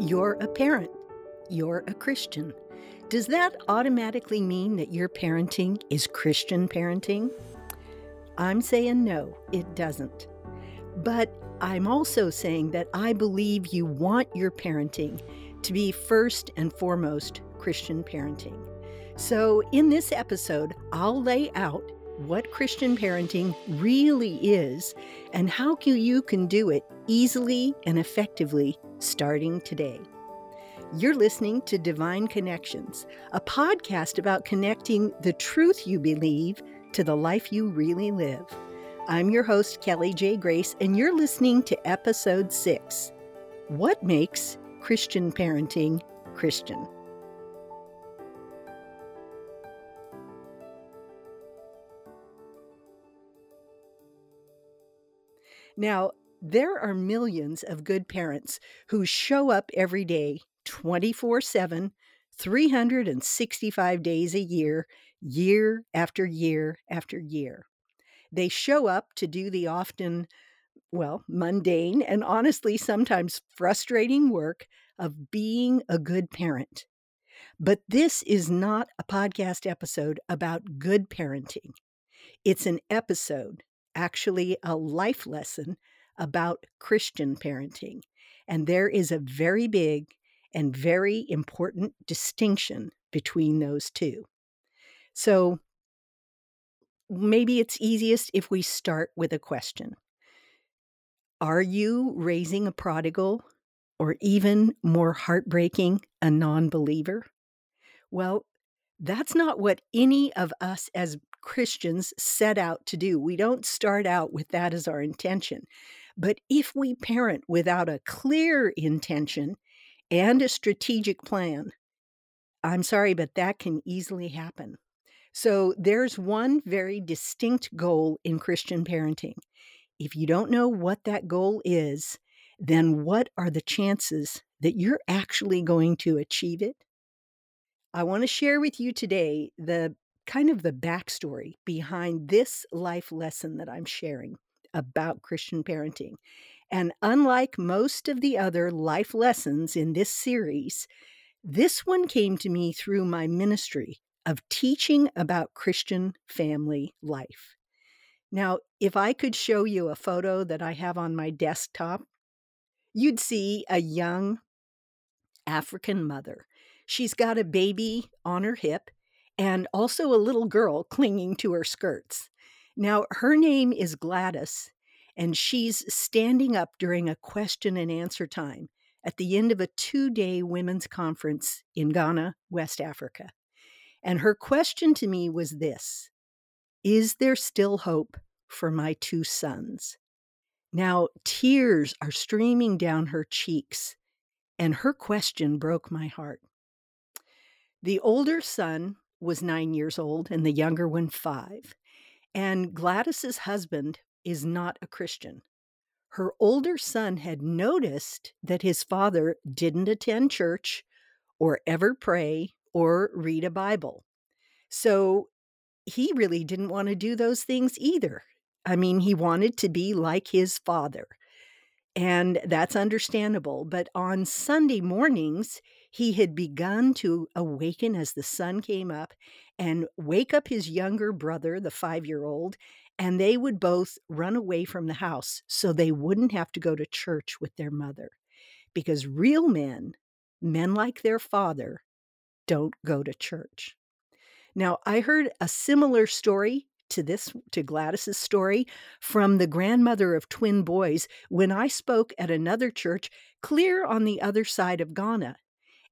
You're a parent. You're a Christian. Does that automatically mean that your parenting is Christian parenting? I'm saying no, it doesn't. But I'm also saying that I believe you want your parenting to be first and foremost Christian parenting. So, in this episode, I'll lay out what Christian parenting really is and how you can do it easily and effectively starting today. You're listening to Divine Connections, a podcast about connecting the truth you believe to the life you really live. I'm your host, Kelly J. Grace, and you're listening to episode six What Makes Christian Parenting Christian? Now, there are millions of good parents who show up every day, 24 7, 365 days a year, year after year after year. They show up to do the often, well, mundane and honestly sometimes frustrating work of being a good parent. But this is not a podcast episode about good parenting. It's an episode actually a life lesson about Christian parenting. And there is a very big and very important distinction between those two. So maybe it's easiest if we start with a question Are you raising a prodigal or even more heartbreaking, a non believer? Well, that's not what any of us as Christians set out to do. We don't start out with that as our intention. But if we parent without a clear intention and a strategic plan, I'm sorry, but that can easily happen. So there's one very distinct goal in Christian parenting. If you don't know what that goal is, then what are the chances that you're actually going to achieve it? I want to share with you today the kind of the backstory behind this life lesson that I'm sharing about Christian parenting. And unlike most of the other life lessons in this series, this one came to me through my ministry of teaching about Christian family life. Now, if I could show you a photo that I have on my desktop, you'd see a young African mother. She's got a baby on her hip and also a little girl clinging to her skirts. Now, her name is Gladys, and she's standing up during a question and answer time at the end of a two day women's conference in Ghana, West Africa. And her question to me was this Is there still hope for my two sons? Now, tears are streaming down her cheeks, and her question broke my heart. The older son was nine years old and the younger one five. And Gladys's husband is not a Christian. Her older son had noticed that his father didn't attend church or ever pray or read a Bible. So he really didn't want to do those things either. I mean, he wanted to be like his father. And that's understandable. But on Sunday mornings, he had begun to awaken as the sun came up and wake up his younger brother, the five year old, and they would both run away from the house so they wouldn't have to go to church with their mother. Because real men, men like their father, don't go to church. Now, I heard a similar story to this to Gladys's story from the grandmother of twin boys when I spoke at another church clear on the other side of Ghana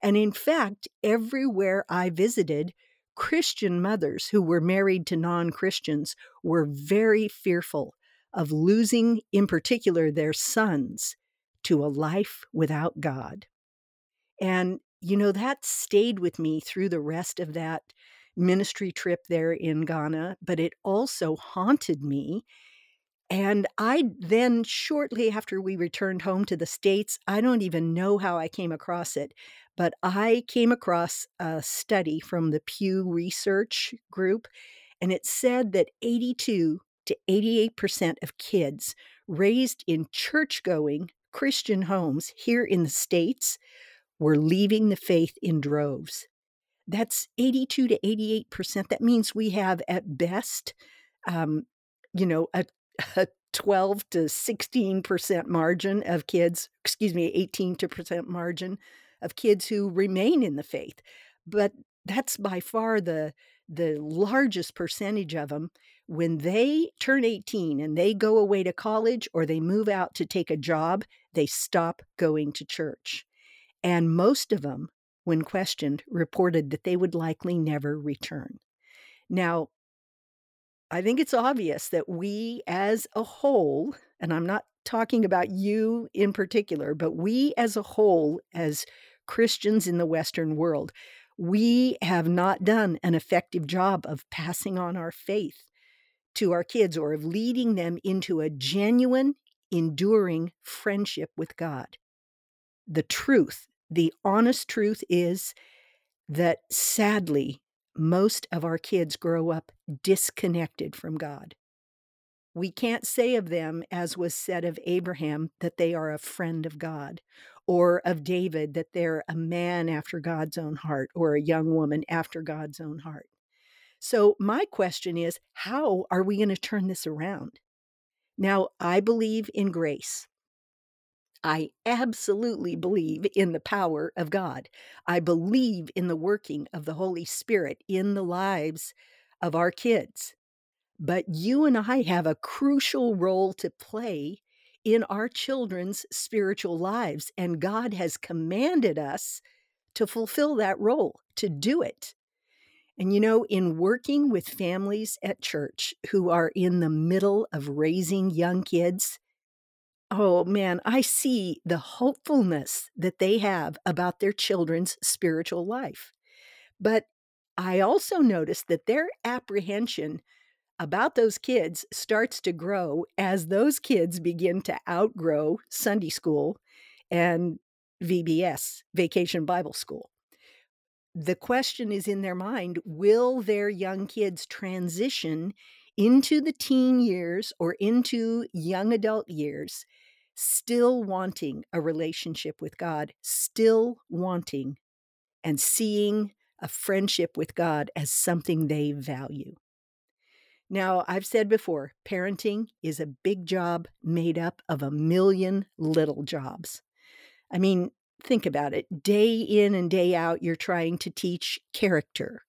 and in fact, everywhere I visited, Christian mothers who were married to non Christians were very fearful of losing, in particular, their sons to a life without God. And, you know, that stayed with me through the rest of that ministry trip there in Ghana, but it also haunted me and I then, shortly after we returned home to the States, I don't even know how I came across it, but I came across a study from the Pew Research Group, and it said that 82 to 88% of kids raised in church going Christian homes here in the States were leaving the faith in droves. That's 82 to 88%. That means we have at best, um, you know, a, a 12 to 16% margin of kids, excuse me, 18 to percent margin of kids who remain in the faith. But that's by far the the largest percentage of them when they turn 18 and they go away to college or they move out to take a job, they stop going to church. And most of them, when questioned, reported that they would likely never return. Now, I think it's obvious that we as a whole, and I'm not talking about you in particular, but we as a whole, as Christians in the Western world, we have not done an effective job of passing on our faith to our kids or of leading them into a genuine, enduring friendship with God. The truth, the honest truth is that sadly, most of our kids grow up disconnected from God. We can't say of them, as was said of Abraham, that they are a friend of God, or of David, that they're a man after God's own heart, or a young woman after God's own heart. So, my question is how are we going to turn this around? Now, I believe in grace. I absolutely believe in the power of God. I believe in the working of the Holy Spirit in the lives of our kids. But you and I have a crucial role to play in our children's spiritual lives, and God has commanded us to fulfill that role, to do it. And you know, in working with families at church who are in the middle of raising young kids, oh man, I see the hopefulness that they have about their children's spiritual life. But I also notice that their apprehension about those kids starts to grow as those kids begin to outgrow Sunday school and VBS, Vacation Bible School. The question is in their mind will their young kids transition into the teen years or into young adult years, still wanting a relationship with God, still wanting and seeing a friendship with God as something they value? Now, I've said before, parenting is a big job made up of a million little jobs. I mean, think about it. Day in and day out, you're trying to teach character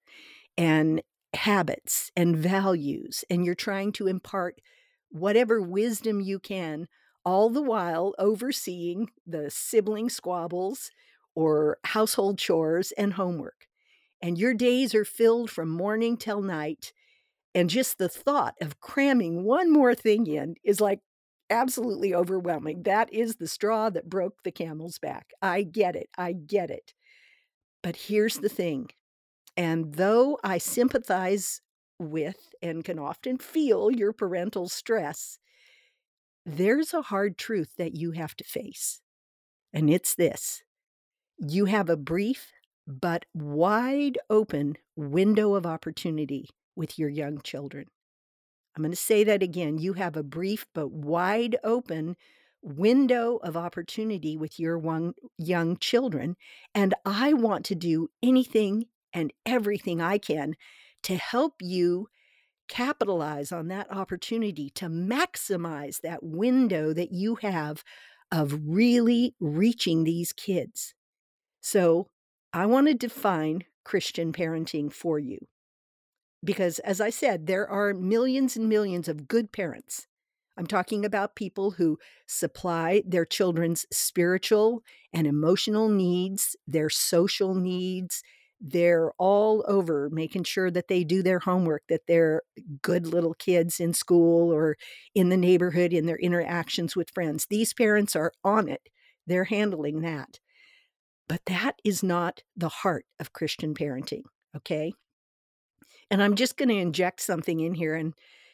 and habits and values, and you're trying to impart whatever wisdom you can, all the while overseeing the sibling squabbles or household chores and homework. And your days are filled from morning till night and just the thought of cramming one more thing in is like absolutely overwhelming. That is the straw that broke the camel's back. I get it. I get it. But here's the thing. And though I sympathize with and can often feel your parental stress, there's a hard truth that you have to face. And it's this you have a brief but wide open window of opportunity with your young children. I'm going to say that again. You have a brief but wide open window of opportunity with your one, young children. And I want to do anything and everything I can to help you capitalize on that opportunity to maximize that window that you have of really reaching these kids. So, I want to define Christian parenting for you because as I said, there are millions and millions of good parents. I'm talking about people who supply their children's spiritual and emotional needs, their social needs. They're all over making sure that they do their homework, that they're good little kids in school or in the neighborhood in their interactions with friends. These parents are on it, they're handling that. But that is not the heart of Christian parenting, okay? And I'm just going to inject something in here. And,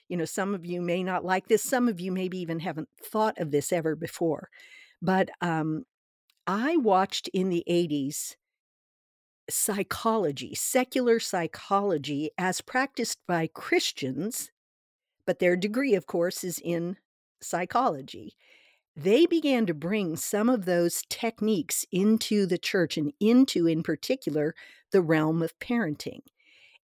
you know, some of you may not like this. Some of you maybe even haven't thought of this ever before. But um, I watched in the 80s psychology, secular psychology, as practiced by Christians, but their degree, of course, is in psychology. they began to bring some of those techniques into the church and into, in particular, the realm of parenting.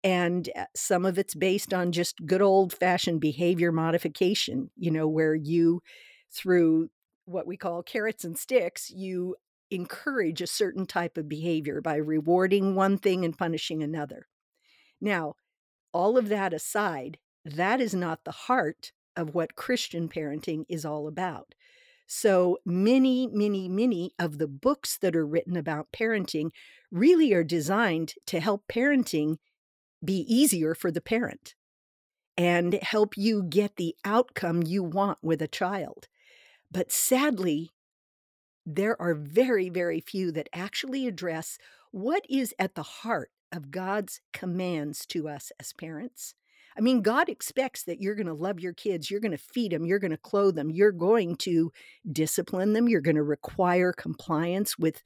And uh, some of it's based on just good old fashioned behavior modification, you know, where you, through what we call carrots and sticks, you encourage a certain type of behavior by rewarding one thing and punishing another. Now, all of that aside, that is not the heart of what Christian parenting is all about. So many, many, many of the books that are written about parenting really are designed to help parenting be easier for the parent and help you get the outcome you want with a child. But sadly, there are very, very few that actually address what is at the heart of God's commands to us as parents I mean, God expects that you're going to love your kids, you're going to feed them, you're going to clothe them, you're going to discipline them, you're going to require compliance with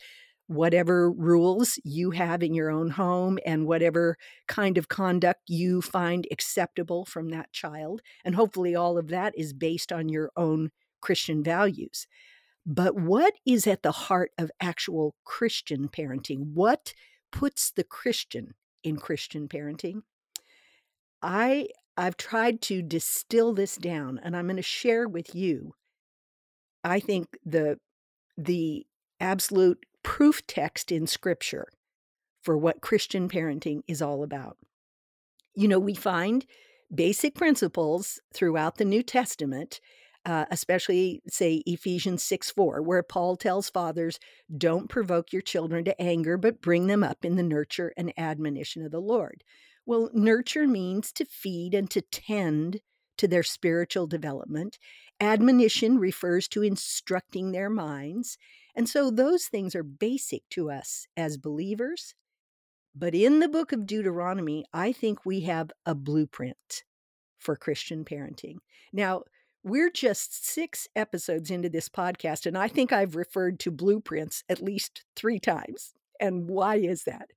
whatever rules you have in your own home and whatever kind of conduct you find acceptable from that child. And hopefully, all of that is based on your own Christian values. But what is at the heart of actual Christian parenting? What puts the Christian in Christian parenting? I I've tried to distill this down and I'm going to share with you I think the the absolute proof text in scripture for what Christian parenting is all about. You know, we find basic principles throughout the New Testament, uh, especially, say, Ephesians 6 4, where Paul tells fathers, don't provoke your children to anger, but bring them up in the nurture and admonition of the Lord. Well, nurture means to feed and to tend to their spiritual development. Admonition refers to instructing their minds. And so those things are basic to us as believers. But in the book of Deuteronomy, I think we have a blueprint for Christian parenting. Now, we're just six episodes into this podcast, and I think I've referred to blueprints at least three times. And why is that?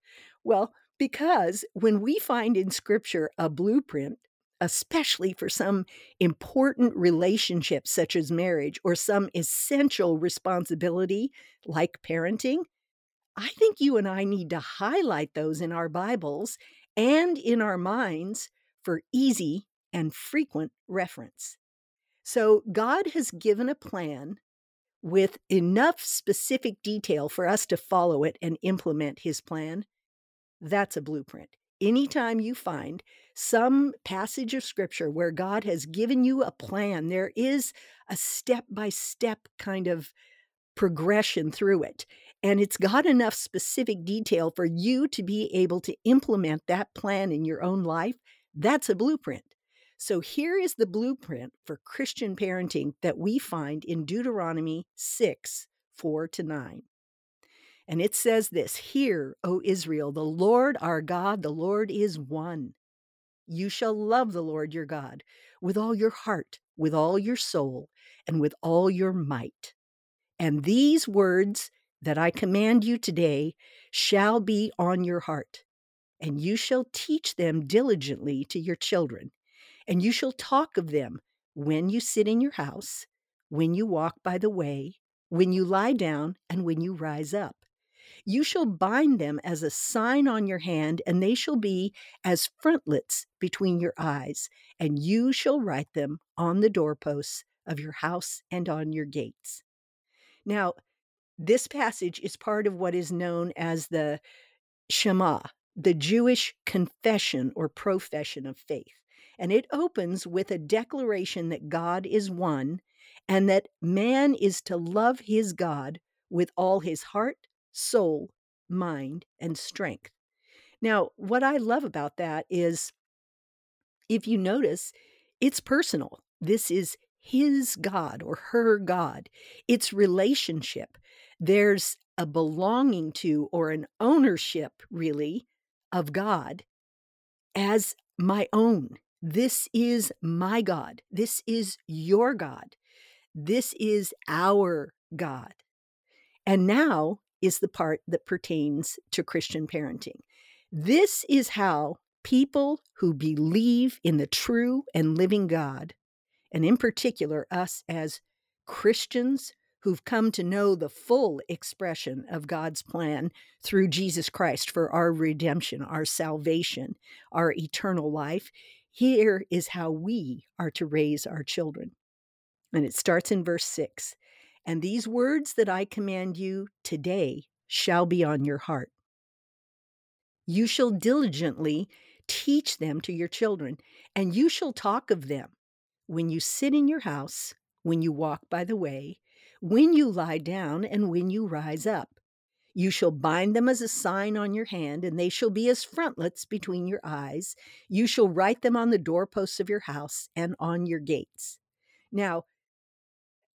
Well, because when we find in scripture a blueprint, especially for some important relationship such as marriage or some essential responsibility like parenting, I think you and I need to highlight those in our Bibles and in our minds for easy and frequent reference. So, God has given a plan with enough specific detail for us to follow it and implement His plan. That's a blueprint. Anytime you find some passage of scripture where God has given you a plan, there is a step by step kind of progression through it. And it's got enough specific detail for you to be able to implement that plan in your own life. That's a blueprint. So here is the blueprint for Christian parenting that we find in Deuteronomy 6 4 to 9. And it says this Hear, O Israel, the Lord our God, the Lord is one. You shall love the Lord your God with all your heart, with all your soul, and with all your might. And these words that I command you today shall be on your heart, and you shall teach them diligently to your children, and you shall talk of them when you sit in your house, when you walk by the way, when you lie down, and when you rise up. You shall bind them as a sign on your hand, and they shall be as frontlets between your eyes, and you shall write them on the doorposts of your house and on your gates. Now, this passage is part of what is known as the Shema, the Jewish confession or profession of faith. And it opens with a declaration that God is one and that man is to love his God with all his heart, soul, mind, and strength. Now, what I love about that is if you notice, it's personal. This is his God or her God. It's relationship. There's a belonging to or an ownership, really, of God as my own. This is my God. This is your God. This is our God. And now is the part that pertains to Christian parenting. This is how people who believe in the true and living God, and in particular us as Christians who've come to know the full expression of God's plan through Jesus Christ for our redemption, our salvation, our eternal life. Here is how we are to raise our children. And it starts in verse 6 And these words that I command you today shall be on your heart. You shall diligently teach them to your children, and you shall talk of them when you sit in your house, when you walk by the way, when you lie down, and when you rise up. You shall bind them as a sign on your hand, and they shall be as frontlets between your eyes. You shall write them on the doorposts of your house and on your gates. Now,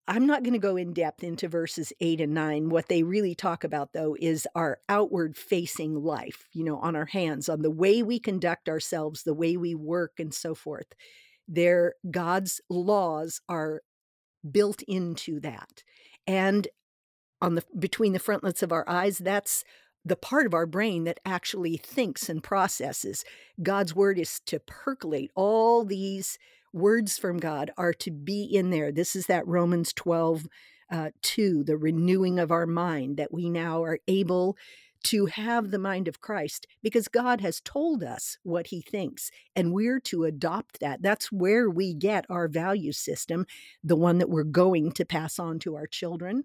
I'm not going to go in depth into verses eight and nine. What they really talk about, though, is our outward facing life, you know, on our hands, on the way we conduct ourselves, the way we work, and so forth. There, God's laws are built into that. And on the between the frontlets of our eyes, that's the part of our brain that actually thinks and processes. God's word is to percolate all these words from God are to be in there. This is that Romans 12, uh, 2, the renewing of our mind, that we now are able to have the mind of Christ because God has told us what he thinks and we're to adopt that. That's where we get our value system, the one that we're going to pass on to our children.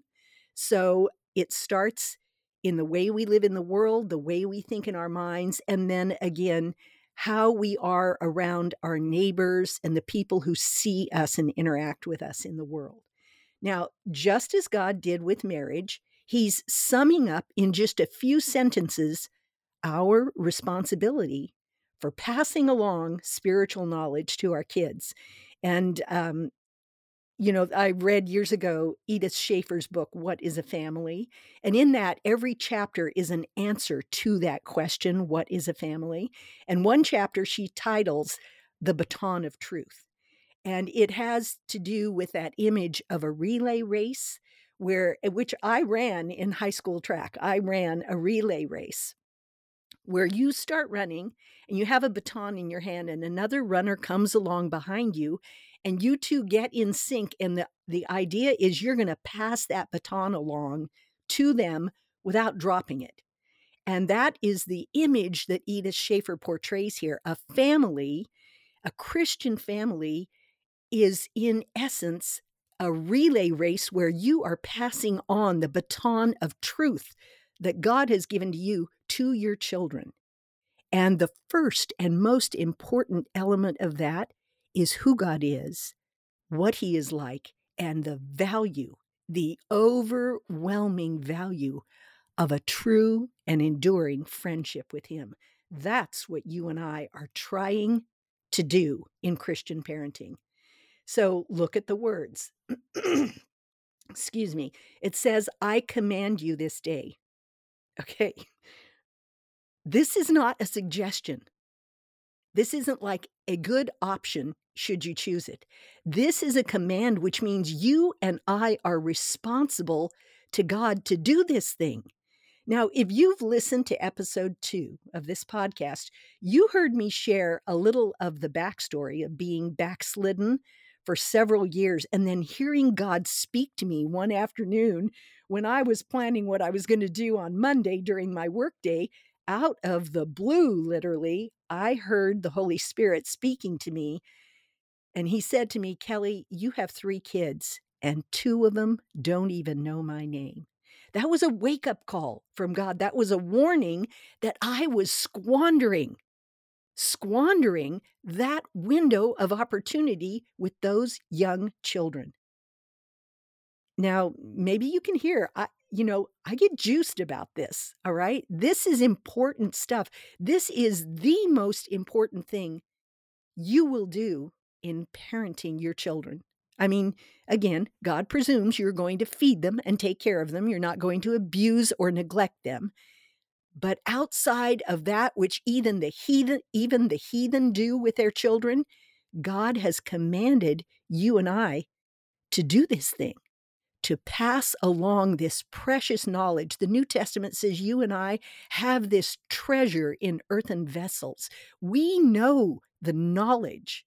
So it starts in the way we live in the world, the way we think in our minds, and then again, how we are around our neighbors and the people who see us and interact with us in the world. Now, just as God did with marriage, He's summing up in just a few sentences our responsibility for passing along spiritual knowledge to our kids. And um, you know, I read years ago Edith Schaeffer's book, What is a Family? And in that, every chapter is an answer to that question, What is a family? And one chapter she titles The Baton of Truth. And it has to do with that image of a relay race where eh, which I ran in high school track. I ran a relay race where you start running and you have a baton in your hand and another runner comes along behind you and you two get in sync and the, the idea is you're going to pass that baton along to them without dropping it. And that is the image that edith schaeffer portrays here. A family a christian family is in essence a relay race where you are passing on the baton of truth that god has given to you to your children. And the first and most important element of that is who God is, what He is like, and the value, the overwhelming value of a true and enduring friendship with Him. That's what you and I are trying to do in Christian parenting. So look at the words. Excuse me. It says, I command you this day. Okay. This is not a suggestion. This isn't like a good option should you choose it. This is a command, which means you and I are responsible to God to do this thing. Now, if you've listened to episode two of this podcast, you heard me share a little of the backstory of being backslidden for several years and then hearing God speak to me one afternoon when I was planning what I was going to do on Monday during my workday. Out of the blue, literally, I heard the Holy Spirit speaking to me and he said to me, Kelly, you have three kids, and two of them don't even know my name. That was a wake up call from God. That was a warning that I was squandering, squandering that window of opportunity with those young children. Now, maybe you can hear, I, you know, I get juiced about this. All right. This is important stuff. This is the most important thing you will do in parenting your children. I mean, again, God presumes you're going to feed them and take care of them. You're not going to abuse or neglect them. But outside of that which even the heathen, even the heathen do with their children, God has commanded you and I to do this thing, to pass along this precious knowledge. The New Testament says you and I have this treasure in earthen vessels. We know the knowledge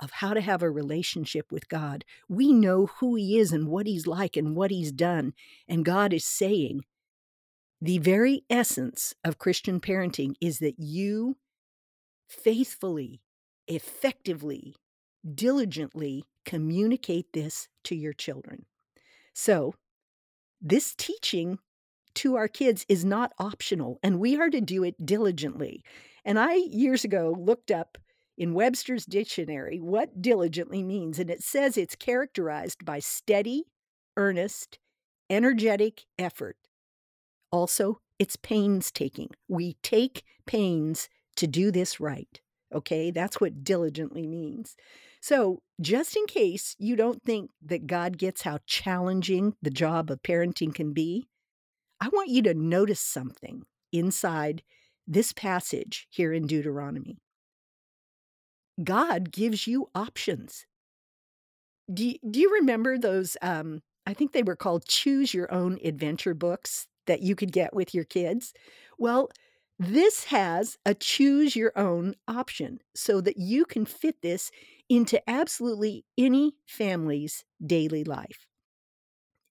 of how to have a relationship with God. We know who He is and what He's like and what He's done. And God is saying, the very essence of Christian parenting is that you faithfully, effectively, diligently communicate this to your children. So, this teaching to our kids is not optional, and we are to do it diligently. And I years ago looked up in Webster's dictionary what diligently means, and it says it's characterized by steady, earnest, energetic effort. Also, it's painstaking. We take pains to do this right. Okay, that's what diligently means. So, just in case you don't think that God gets how challenging the job of parenting can be, I want you to notice something inside this passage here in Deuteronomy. God gives you options. Do you, do you remember those? Um, I think they were called Choose Your Own Adventure books that you could get with your kids. Well, this has a choose your own option so that you can fit this into absolutely any family's daily life.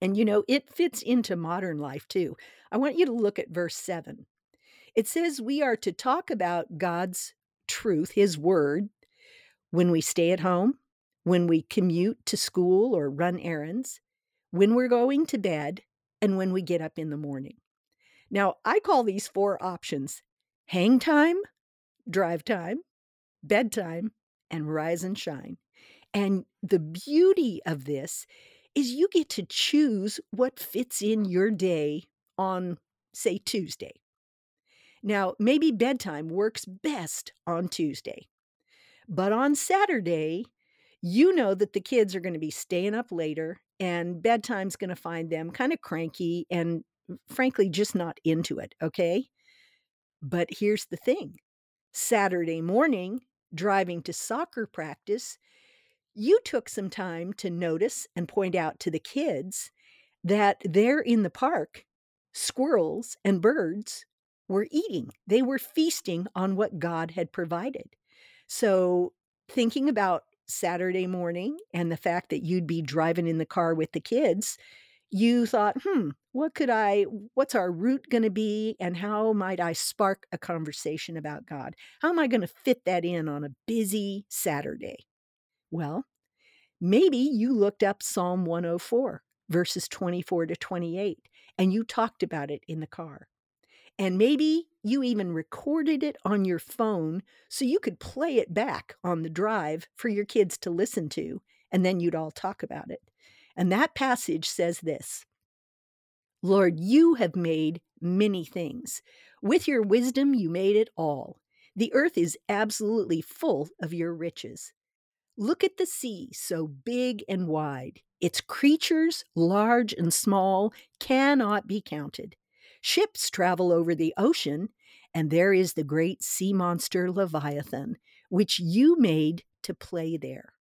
And you know, it fits into modern life too. I want you to look at verse 7. It says we are to talk about God's truth, His word, when we stay at home, when we commute to school or run errands, when we're going to bed, and when we get up in the morning. Now, I call these four options hang time, drive time, bedtime, and rise and shine. And the beauty of this is you get to choose what fits in your day on, say, Tuesday. Now, maybe bedtime works best on Tuesday, but on Saturday, you know that the kids are going to be staying up later and bedtime's going to find them kind of cranky and frankly just not into it, okay? But here's the thing Saturday morning, driving to soccer practice, you took some time to notice and point out to the kids that there in the park, squirrels and birds were eating. They were feasting on what God had provided. So, thinking about Saturday morning and the fact that you'd be driving in the car with the kids, you thought, hmm, what could I, what's our route going to be? And how might I spark a conversation about God? How am I going to fit that in on a busy Saturday? Well, maybe you looked up Psalm 104, verses 24 to 28, and you talked about it in the car. And maybe you even recorded it on your phone so you could play it back on the drive for your kids to listen to, and then you'd all talk about it. And that passage says this Lord, you have made many things. With your wisdom, you made it all. The earth is absolutely full of your riches. Look at the sea, so big and wide. Its creatures, large and small, cannot be counted. Ships travel over the ocean, and there is the great sea monster Leviathan, which you made to play there.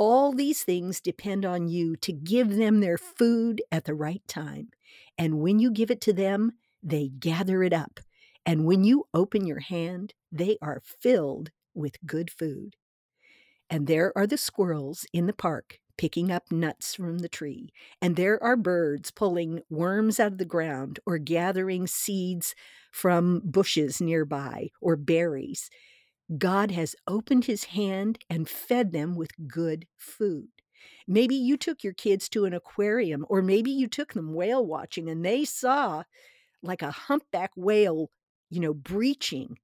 All these things depend on you to give them their food at the right time. And when you give it to them, they gather it up. And when you open your hand, they are filled with good food. And there are the squirrels in the park picking up nuts from the tree. And there are birds pulling worms out of the ground or gathering seeds from bushes nearby or berries. God has opened his hand and fed them with good food. Maybe you took your kids to an aquarium, or maybe you took them whale watching and they saw like a humpback whale, you know, breaching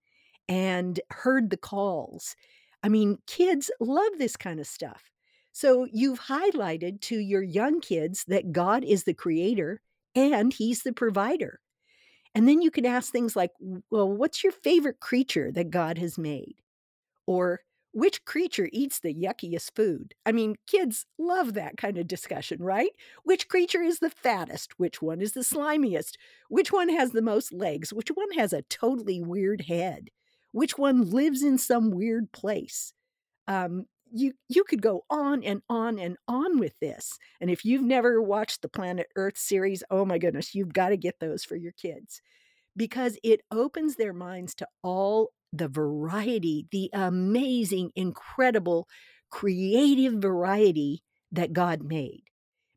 and heard the calls. I mean, kids love this kind of stuff. So you've highlighted to your young kids that God is the creator and he's the provider. And then you can ask things like, well, what's your favorite creature that God has made? Or which creature eats the yuckiest food? I mean, kids love that kind of discussion, right? Which creature is the fattest? Which one is the slimiest? Which one has the most legs? Which one has a totally weird head? Which one lives in some weird place? Um, you you could go on and on and on with this. And if you've never watched the Planet Earth series, oh my goodness, you've got to get those for your kids because it opens their minds to all the variety, the amazing, incredible creative variety that God made,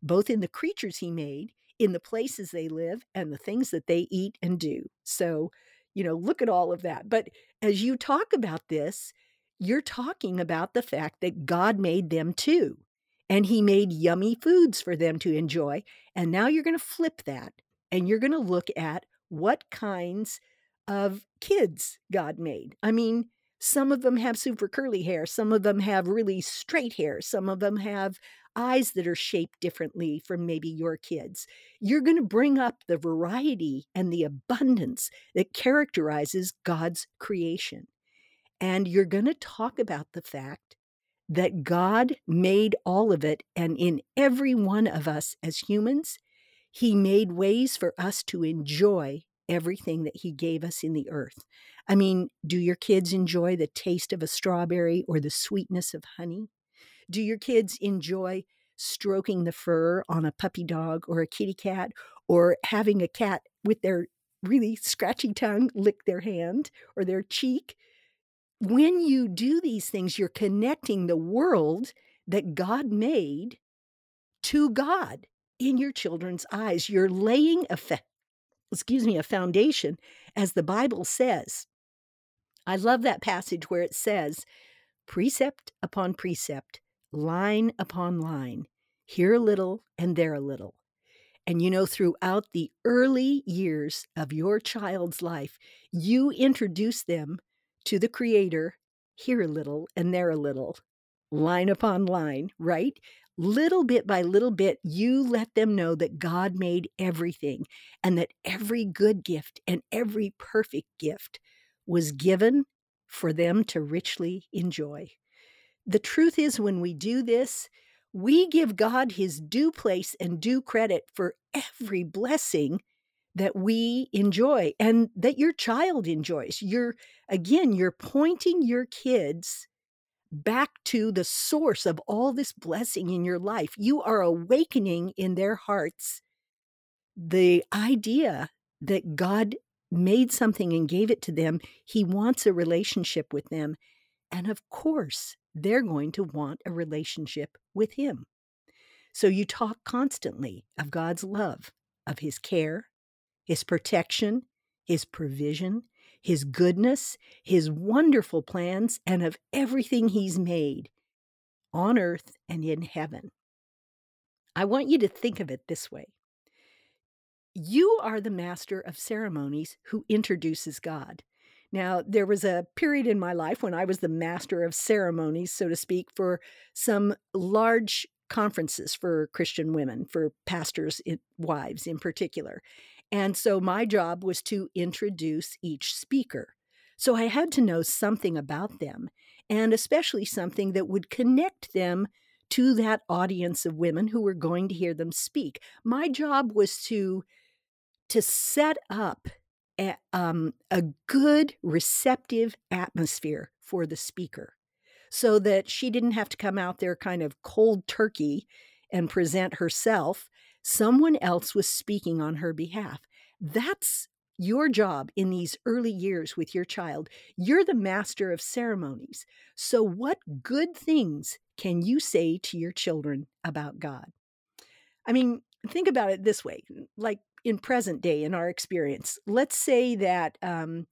both in the creatures he made, in the places they live, and the things that they eat and do. So, you know, look at all of that. But as you talk about this, you're talking about the fact that God made them too. And he made yummy foods for them to enjoy. And now you're going to flip that and you're going to look at what kinds of kids God made. I mean, some of them have super curly hair, some of them have really straight hair, some of them have eyes that are shaped differently from maybe your kids. You're going to bring up the variety and the abundance that characterizes God's creation. And you're going to talk about the fact that God made all of it, and in every one of us as humans, He made ways for us to enjoy everything that He gave us in the earth. I mean, do your kids enjoy the taste of a strawberry or the sweetness of honey? Do your kids enjoy stroking the fur on a puppy dog or a kitty cat or having a cat with their really scratchy tongue lick their hand or their cheek? When you do these things, you're connecting the world that God made to God in your children's eyes. You're laying a fa- excuse me, a foundation as the Bible says. I love that passage where it says, precept upon precept, line upon line, here a little and there a little. And you know, throughout the early years of your child's life, you introduce them to the Creator here a little and there a little, line upon line, right? Little bit by little bit, you let them know that God made everything and that every good gift and every perfect gift was given for them to richly enjoy. The truth is, when we do this, we give God his due place and due credit for every blessing that we enjoy and that your child enjoys. You're, again, you're pointing your kids back to the source of all this blessing in your life. You are awakening in their hearts the idea that God made something and gave it to them. He wants a relationship with them. And of course, they're going to want a relationship with Him. So you talk constantly of God's love, of His care, His protection, His provision, His goodness, His wonderful plans, and of everything He's made on earth and in heaven. I want you to think of it this way you are the master of ceremonies who introduces God. Now, there was a period in my life when I was the master of ceremonies, so to speak, for some large conferences for Christian women, for pastors' wives in particular. And so my job was to introduce each speaker. So I had to know something about them, and especially something that would connect them to that audience of women who were going to hear them speak. My job was to to set up a, um, a good, receptive atmosphere for the speaker so that she didn't have to come out there kind of cold turkey and present herself. Someone else was speaking on her behalf. That's your job in these early years with your child. You're the master of ceremonies. So, what good things can you say to your children about God? I mean, think about it this way like in present day in our experience let's say that um,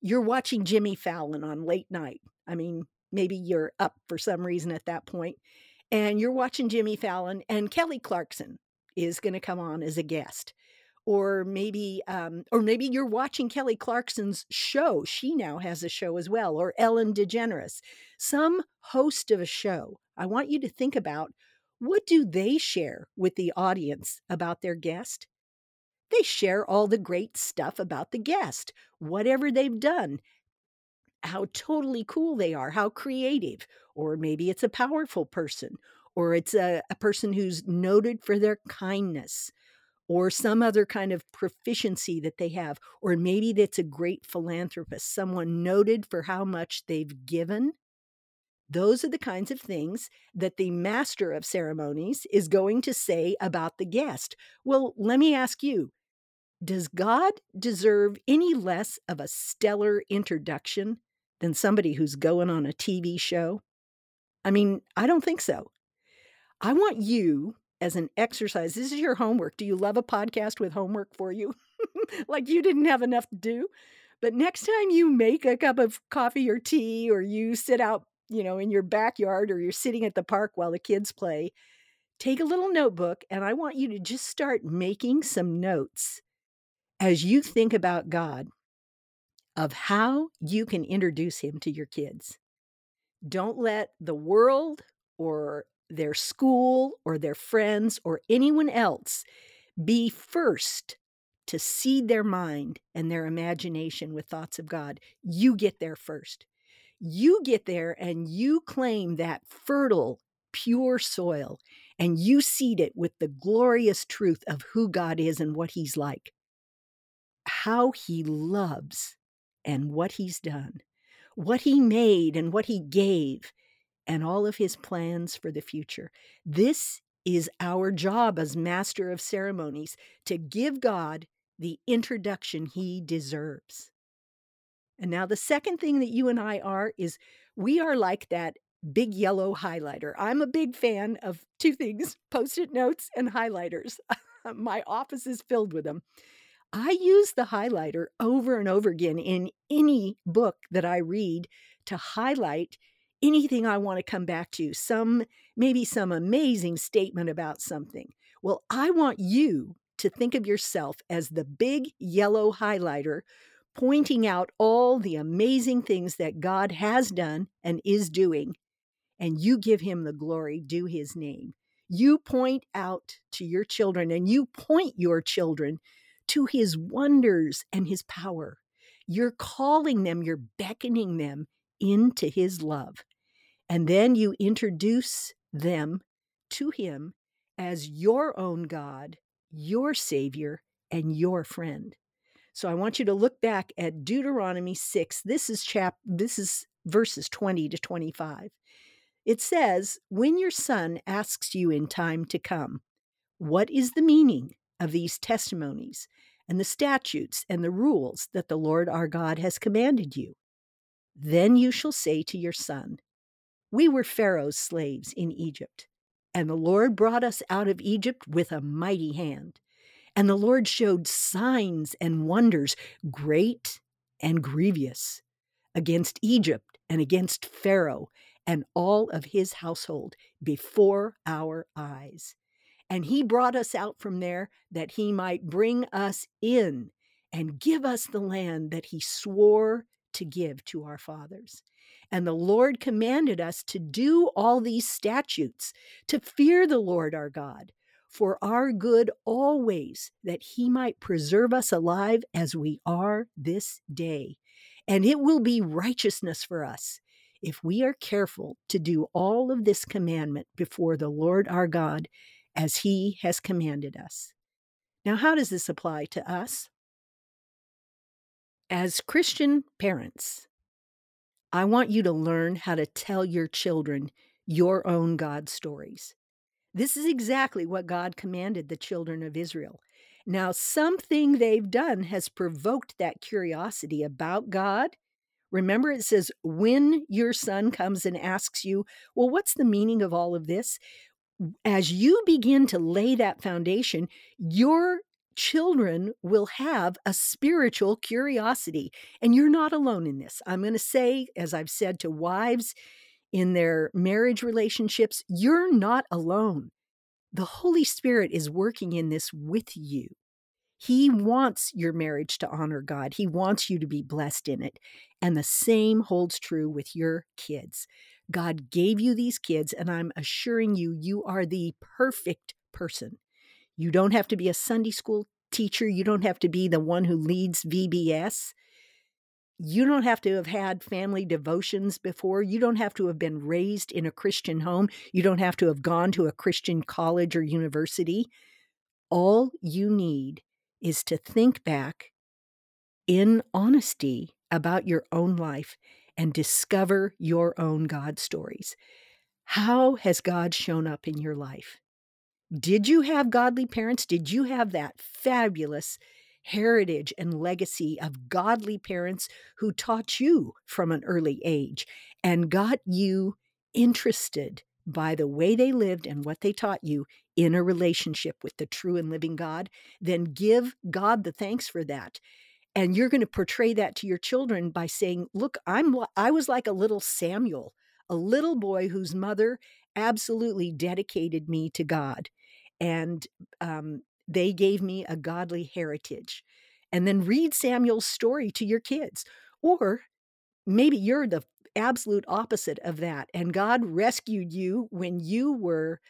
you're watching jimmy fallon on late night i mean maybe you're up for some reason at that point and you're watching jimmy fallon and kelly clarkson is going to come on as a guest. Or maybe um, or maybe you're watching kelly clarkson's show she now has a show as well or ellen degeneres. Some host of a show i want you to think about what do they share with the audience about their guest? They share all the great stuff about the guest, whatever they've done, how totally cool they are, how creative, or maybe it's a powerful person, or it's a, a person who's noted for their kindness, or some other kind of proficiency that they have, or maybe that's a great philanthropist, someone noted for how much they've given. Those are the kinds of things that the master of ceremonies is going to say about the guest. Well, let me ask you does God deserve any less of a stellar introduction than somebody who's going on a TV show? I mean, I don't think so. I want you as an exercise. This is your homework. Do you love a podcast with homework for you? like you didn't have enough to do? But next time you make a cup of coffee or tea, or you sit out, you know, in your backyard, or you're sitting at the park while the kids play, take a little notebook and I want you to just start making some notes as you think about God of how you can introduce him to your kids. Don't let the world or their school or their friends or anyone else be first to seed their mind and their imagination with thoughts of God. You get there first. You get there and you claim that fertile, pure soil and you seed it with the glorious truth of who God is and what He's like, how He loves and what He's done, what He made and what He gave, and all of His plans for the future. This is our job as master of ceremonies to give God the introduction he deserves. And now, the second thing that you and I are is we are like that big yellow highlighter. I'm a big fan of two things post it notes and highlighters. My office is filled with them. I use the highlighter over and over again in any book that I read to highlight anything I want to come back to, some maybe some amazing statement about something. Well, I want you to think of yourself as the big yellow highlighter pointing out all the amazing things that God has done and is doing, and you give him the glory due his name. You point out to your children and you point your children to his wonders and his power. You're calling them, you're beckoning them into his love. And then you introduce them to him as your own God your Savior, and your friend. So I want you to look back at Deuteronomy 6. This is chap this is verses 20 to 25. It says, "When your son asks you in time to come, what is the meaning of these testimonies and the statutes and the rules that the Lord our God has commanded you? Then you shall say to your son, We were Pharaoh's slaves in Egypt. And the Lord brought us out of Egypt with a mighty hand. And the Lord showed signs and wonders, great and grievous, against Egypt and against Pharaoh and all of his household before our eyes. And he brought us out from there that he might bring us in and give us the land that he swore to give to our fathers. And the Lord commanded us to do all these statutes, to fear the Lord our God, for our good always, that he might preserve us alive as we are this day. And it will be righteousness for us if we are careful to do all of this commandment before the Lord our God as he has commanded us. Now, how does this apply to us? As Christian parents, I want you to learn how to tell your children your own God stories. This is exactly what God commanded the children of Israel. Now, something they've done has provoked that curiosity about God. Remember, it says, when your son comes and asks you, Well, what's the meaning of all of this? As you begin to lay that foundation, your children will have a spiritual curiosity. And you're not alone in this. I'm going to say, as I've said to wives in their marriage relationships, you're not alone. The Holy Spirit is working in this with you. He wants your marriage to honor God. He wants you to be blessed in it. And the same holds true with your kids. God gave you these kids, and I'm assuring you, you are the perfect person you don't have to be a Sunday school teacher. You don't have to be the one who leads VBS. You don't have to have had family devotions before. You don't have to have been raised in a Christian home. You don't have to have gone to a Christian college or university. All you need is to think back in honesty about your own life and discover your own God stories. How has God shown up in your life? Did you have godly parents? Did you have that fabulous heritage and legacy of godly parents who taught you from an early age and got you interested by the way they lived and what they taught you in a relationship with the true and living God, then give God the thanks for that. And you're going to portray that to your children by saying, "Look, I'm I was like a little Samuel, a little boy whose mother absolutely dedicated me to God, and um, they gave me a godly heritage." And then read Samuel's story to your kids, or maybe you're the absolute opposite of that. And God rescued you when you were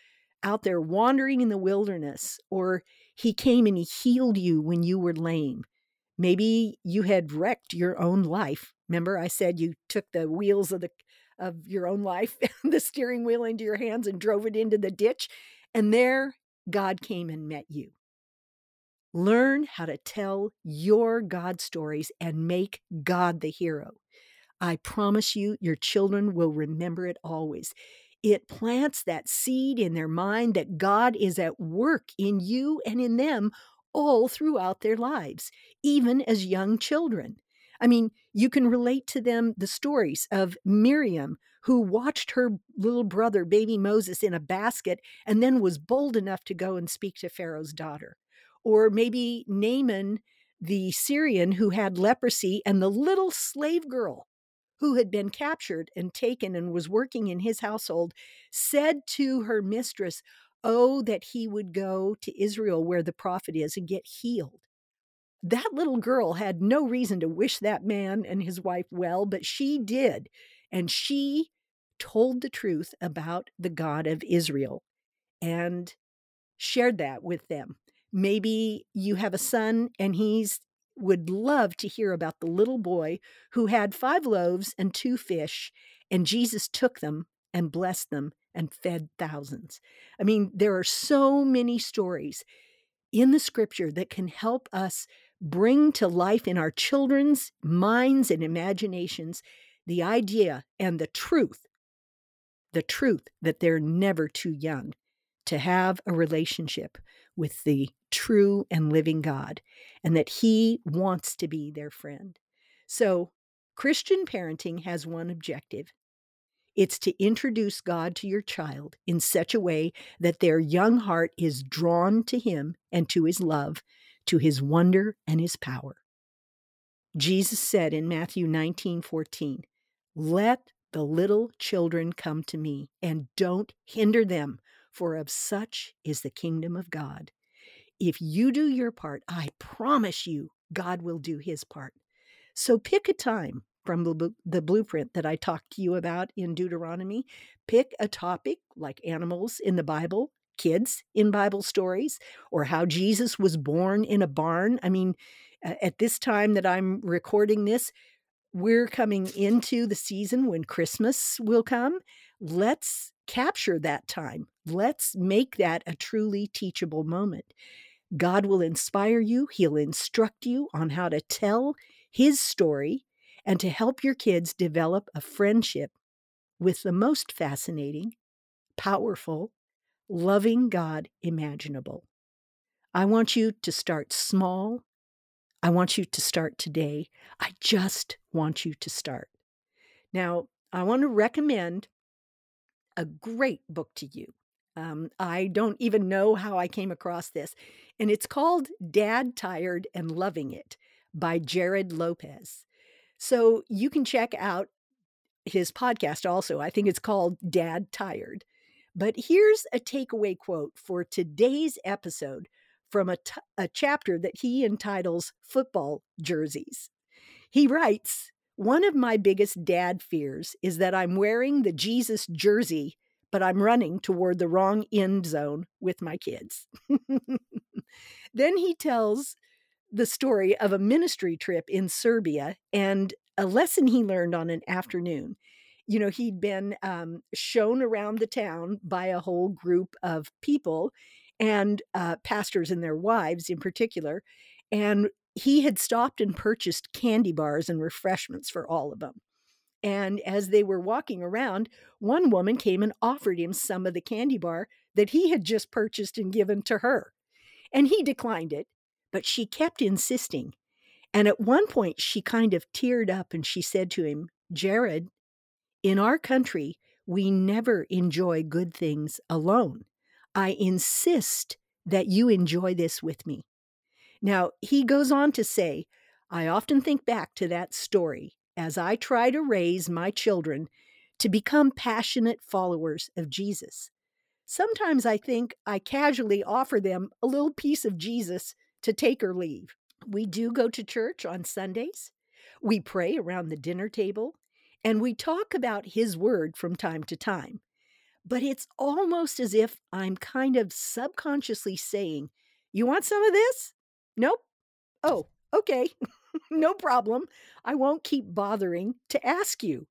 out there wandering in the wilderness, or He came and He healed you when you were lame. Maybe you had wrecked your own life. Remember, I said you took the wheels of the of your own life, the steering wheel into your hands and drove it into the ditch. And there God came and met you. Learn how to tell your God stories and make God the hero. I promise you, your children will remember it always. It plants that seed in their mind that God is at work in you and in them all throughout their lives, even as young children. I mean, you can relate to them the stories of Miriam, who watched her little brother, baby Moses, in a basket and then was bold enough to go and speak to Pharaoh's daughter. Or maybe Naaman, the Syrian who had leprosy, and the little slave girl who had been captured and taken and was working in his household, said to her mistress, Oh, that he would go to Israel where the prophet is and get healed. That little girl had no reason to wish that man and his wife well, but she did. And she told the truth about the God of Israel and shared that with them. Maybe you have a son and he's would love to hear about the little boy who had five loaves and two fish, and Jesus took them and blessed them and fed thousands. I mean, there are so many stories in the scripture that can help us bring to life in our children's minds and imaginations the idea and the truth the truth that they're never too young to have a relationship with the true and living God and that He wants to be their friend. So, Christian parenting has one objective it's to introduce God to your child in such a way that their young heart is drawn to Him and to His love, to His wonder and His power. Jesus said in Matthew 19:14, Let the little children come to me, and don't hinder them, for of such is the kingdom of God. If you do your part, I promise you, God will do his part. So pick a time from the, the blueprint that I talked to you about in Deuteronomy. Pick a topic like animals in the Bible, kids in Bible stories, or how Jesus was born in a barn. I mean, at this time that I'm recording this, we're coming into the season when Christmas will come. Let's capture that time. Let's make that a truly teachable moment. God will inspire you, He'll instruct you on how to tell His story and to help your kids develop a friendship with the most fascinating, powerful, loving God imaginable. I want you to start small. I want you to start today. I just want you to start. Now, I want to recommend a great book to you. Um, I don't even know how I came across this. And it's called Dad Tired and Loving It by Jerrad Lopes. So you can check out his podcast also. I think it's called Dad Tired. But here's a takeaway quote for today's episode from a, t- a chapter that he entitles Football Jerseys. He writes, One of my biggest dad fears is that I'm wearing the Jesus jersey but I'm running toward the wrong end zone with my kids. then he tells the story of a ministry trip in Serbia and a lesson he learned on an afternoon. You know, he'd been um, shown around the town by a whole group of people and uh, pastors and their wives in particular. And he had stopped and purchased candy bars and refreshments for all of them. And as they were walking around, one woman came and offered him some of the candy bar that he had just purchased and given to her. And he declined it, but she kept insisting. And at one point, she kind of teared up and she said to him, Jerrad, in our country, we never enjoy good things alone. I insist that you enjoy this with me. Now, he goes on to say, I often think back to that story as I try to raise my children to become passionate followers of Jesus. Sometimes I think I casually offer them a little piece of Jesus to take or leave. We do go to church on Sundays. We pray around the dinner table and we talk about His Word from time to time. But it's almost as if I'm kind of subconsciously saying, You want some of this? Nope. Oh, okay. no problem. I won't keep bothering to ask you.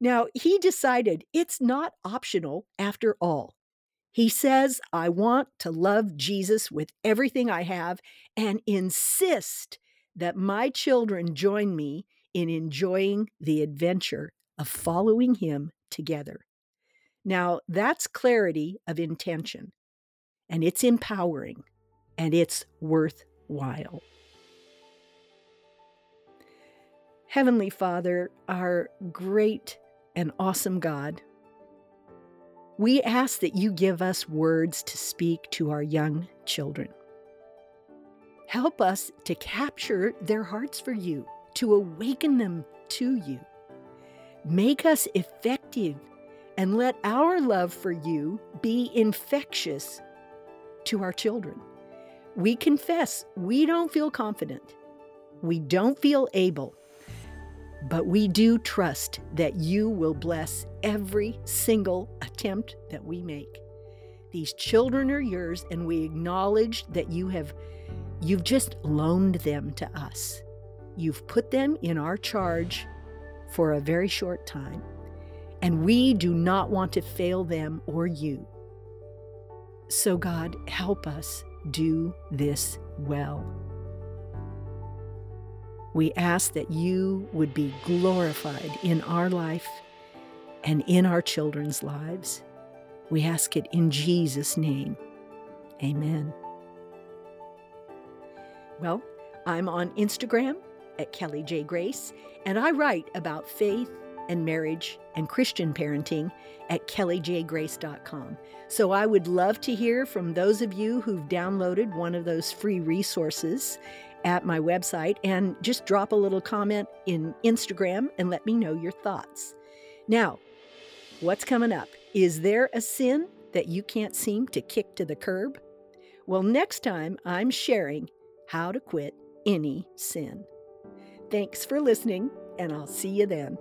Now, he decided it's not optional after all. He says, I want to love Jesus with everything I have and insist that my children join me in enjoying the adventure of following him together. Now, that's clarity of intention, and it's empowering, and it's worthwhile. Heavenly Father, our great and awesome God, we ask that you give us words to speak to our young children. Help us to capture their hearts for you, to awaken them to you. Make us effective and let our love for you be infectious to our children. We confess we don't feel confident, we don't feel able, but we do trust that you will bless every single attempt that we make. These children are yours, and we acknowledge that you have you've just loaned them to us. You've put them in our charge for a very short time, and we do not want to fail them or you. So, God, help us do this well. We ask that you would be glorified in our life and in our children's lives. We ask it in Jesus' name. Amen. Well, I'm on Instagram at Kelly J. Grace, and I write about faith and marriage and Christian parenting at kellyjgrace.com. So I would love to hear from those of you who've downloaded one of those free resources at my website and just drop a little comment in Instagram and let me know your thoughts. Now, what's coming up? Is there a sin that you can't seem to kick to the curb? Well, next time I'm sharing how to quit any sin. Thanks for listening, and I'll see you then.